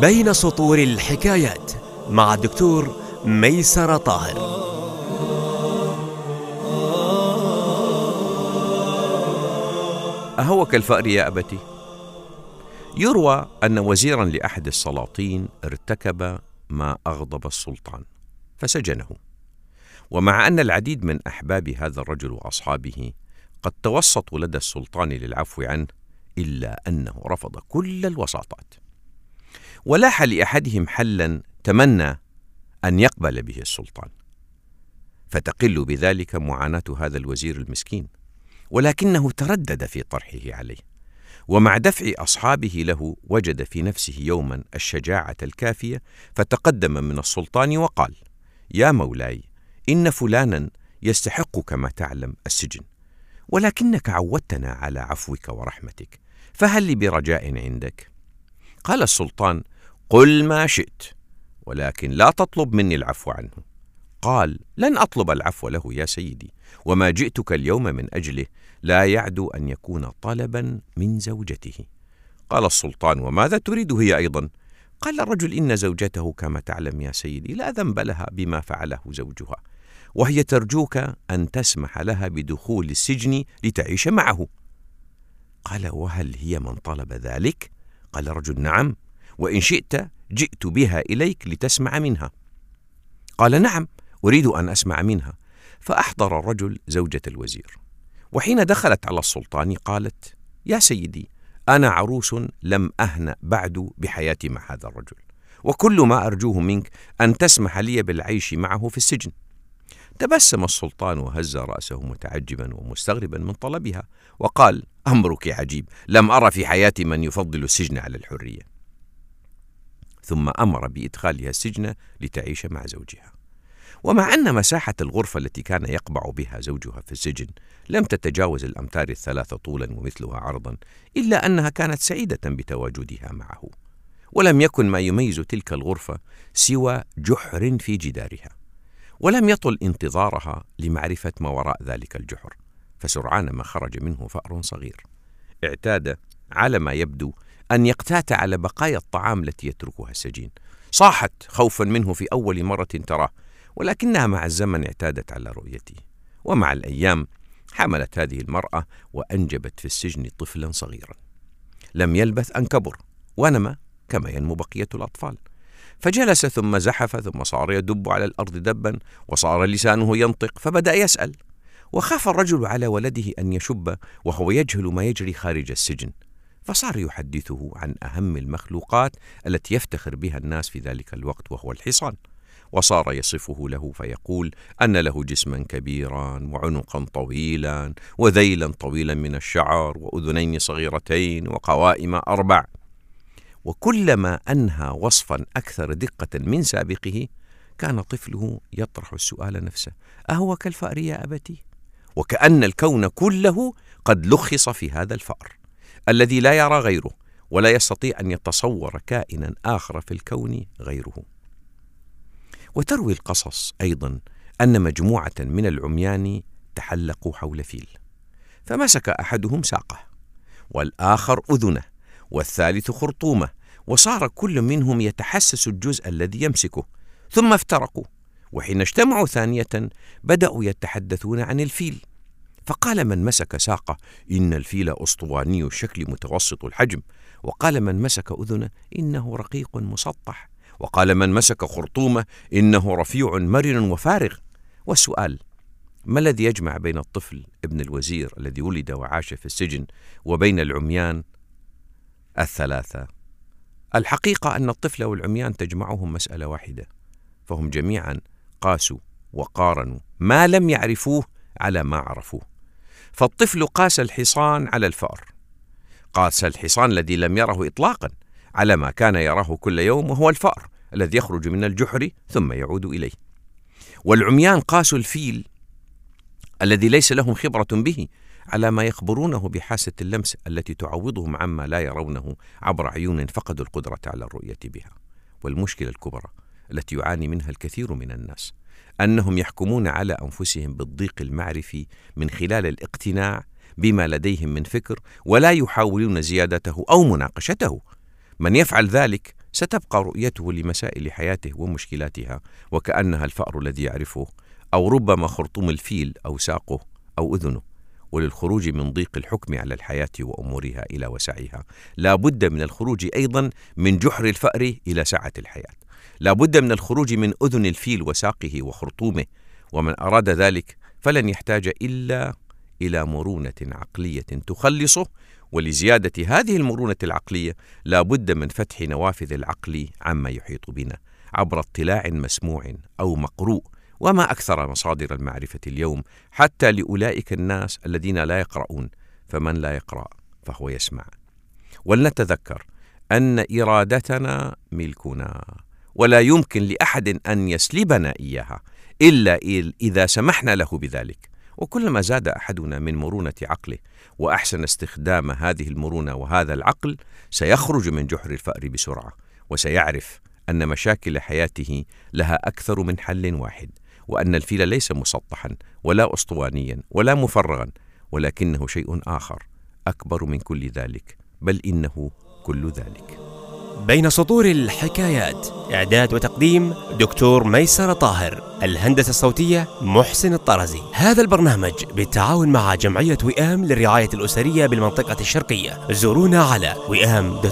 بين سطور الحكايات مع الدكتور ميسر طاهر. أهوك الفأر يا أبتي؟ يروى أن وزيرا لأحد السلاطين ارتكب ما أغضب السلطان فسجنه. ومع أن العديد من أحباب هذا الرجل وأصحابه قد توسطوا لدى السلطان للعفو عنه إلا أنه رفض كل الوساطات. ولاح لأحدهم حلا تمنى أن يقبل به السلطان. فتقل بذلك معاناة هذا الوزير المسكين ولكنه تردد في طرحه عليه ومع دفع أصحابه له وجد في نفسه يوما الشجاعة الكافية فتقدم من السلطان وقال يا مولاي إن فلانا يستحق كما تعلم السجن ولكنك عودتنا على عفوك ورحمتك فهل لي برجاء عندك؟ قال السلطان قل ما شئت ولكن لا تطلب مني العفو عنه. قال لن أطلب العفو له يا سيدي وما جئتك اليوم من أجله لا يعدو أن يكون طلبا من زوجته. قال السلطان وماذا تريد هي أيضا؟ قال الرجل إن زوجته كما تعلم يا سيدي لا ذنب لها بما فعله زوجها وهي ترجوك أن تسمح لها بدخول السجن لتعيش معه. قال وهل هي من طلب ذلك؟ قال الرجل نعم. وإن شئت جئت بها إليك لتسمع منها. قال نعم أريد أن أسمع منها. فأحضر الرجل زوجة الوزير. وحين دخلت على السلطان قالت يا سيدي أنا عروس لم اهنا بعد بحياتي مع هذا الرجل وكل ما أرجوه منك أن تسمح لي بالعيش معه في السجن. تبسم السلطان وهز رأسه متعجبا ومستغربا من طلبها وقال أمرك عجيب لم أرى في حياتي من يفضل السجن على الحرية. ثم أمر بإدخالها السجن لتعيش مع زوجها. ومع أن مساحة الغرفة التي كان يقبع بها زوجها في السجن لم تتجاوز الأمتار الثلاثة طولا ومثلها عرضا إلا أنها كانت سعيدة بتواجدها معه. ولم يكن ما يميز تلك الغرفة سوى جحر في جدارها. ولم يطل انتظارها لمعرفة ما وراء ذلك الجحر فسرعان ما خرج منه فأر صغير. اعتاد على ما يبدو أن يقتات على بقايا الطعام التي يتركها السجين صاحت خوفا منه في أول مرة تراه ولكنها مع الزمن اعتادت على رؤيته. ومع الأيام حملت هذه المرأة وأنجبت في السجن طفلا صغيرا. لم يلبث أن كبر ونمى كما ينمو بقية الأطفال. فجلس ثم زحف ثم صار يدب على الأرض دبا وصار لسانه ينطق فبدأ يسأل. وخاف الرجل على ولده أن يشب وهو يجهل ما يجري خارج السجن. فصار يحدثه عن أهم المخلوقات التي يفتخر بها الناس في ذلك الوقت وهو الحصان. وصار يصفه له فيقول أن له جسما كبيرا وعنقا طويلا وذيلا طويلا من الشعر وأذنين صغيرتين وقوائم أربع. وكلما أنهى وصفا أكثر دقة من سابقه كان طفله يطرح السؤال نفسه أهو كالفأر يا أبتي؟ وكأن الكون كله قد لخص في هذا الفأر. الذي لا يرى غيره ولا يستطيع أن يتصور كائنا آخر في الكون غيره. وتروي القصص أيضا أن مجموعة من العميان تحلقوا حول فيل فمسك أحدهم ساقه والآخر أذنه والثالث خرطومه وصار كل منهم يتحسس الجزء الذي يمسكه ثم افترقوا وحين اجتمعوا ثانية بدأوا يتحدثون عن الفيل. فقال من مسك ساقة إن الفيل أسطواني الشكل متوسط الحجم. وقال من مسك أذنه إنه رقيق مسطح. وقال من مسك خرطومة إنه رفيع مرن وفارغ. والسؤال ما الذي يجمع بين الطفل ابن الوزير الذي ولد وعاش في السجن وبين العميان الثلاثة؟ الحقيقة أن الطفل والعميان تجمعهم مسألة واحدة فهم جميعا قاسوا وقارنوا ما لم يعرفوه على ما عرفوه. فالطفل قاس الحصان على الفأر. قاس الحصان الذي لم يره إطلاقا على ما كان يراه كل يوم وهو الفأر الذي يخرج من الجحر ثم يعود إليه. والعميان قاسوا الفيل الذي ليس لهم خبرة به على ما يخبرونه بحاسة اللمس التي تعوضهم عما لا يرونه عبر عيون فقدوا القدرة على الرؤية بها. والمشكلة الكبرى التي يعاني منها الكثير من الناس. أنهم يحكمون على أنفسهم بالضيق المعرفي من خلال الاقتناع بما لديهم من فكر ولا يحاولون زيادته أو مناقشته. من يفعل ذلك ستبقى رؤيته لمسائل حياته ومشكلاتها وكأنها الفأر الذي يعرفه أو ربما خرطوم الفيل أو ساقه أو أذنه. وللخروج من ضيق الحكم على الحياة وأمورها إلى وسعها لا بد من الخروج أيضا من جحر الفأر إلى سعة الحياة. لا بد من الخروج من أذن الفيل وساقه وخرطومه ومن أراد ذلك فلن يحتاج إلا إلى مرونة عقلية تخلصه ولزيادة هذه المرونة العقلية لا بد من فتح نوافذ العقل عما يحيط بنا عبر اطلاع مسموع أو مقروء وما أكثر مصادر المعرفة اليوم حتى لأولئك الناس الذين لا يقرؤون فمن لا يقرأ فهو يسمع. ولنتذكر أن إرادتنا ملكنا. ولا يمكن لأحد أن يسلبنا إياها إلا إذا سمحنا له بذلك. وكلما زاد أحدنا من مرونة عقله وأحسن استخدام هذه المرونة وهذا العقل سيخرج من جحر الفأر بسرعة وسيعرف أن مشاكل حياته لها أكثر من حل واحد وأن الفيل ليس مسطحا ولا أسطوانيا ولا مفرغا ولكنه شيء آخر أكبر من كل ذلك بل إنه كل ذلك. بين سطور الحكايات. إعداد وتقديم دكتور ميسر طاهر الهندسة الصوتية محسن الطرزي. هذا البرنامج بالتعاون مع جمعية وئام للرعاية الأسرية بالمنطقة الشرقية. زورونا على وئام.org.sa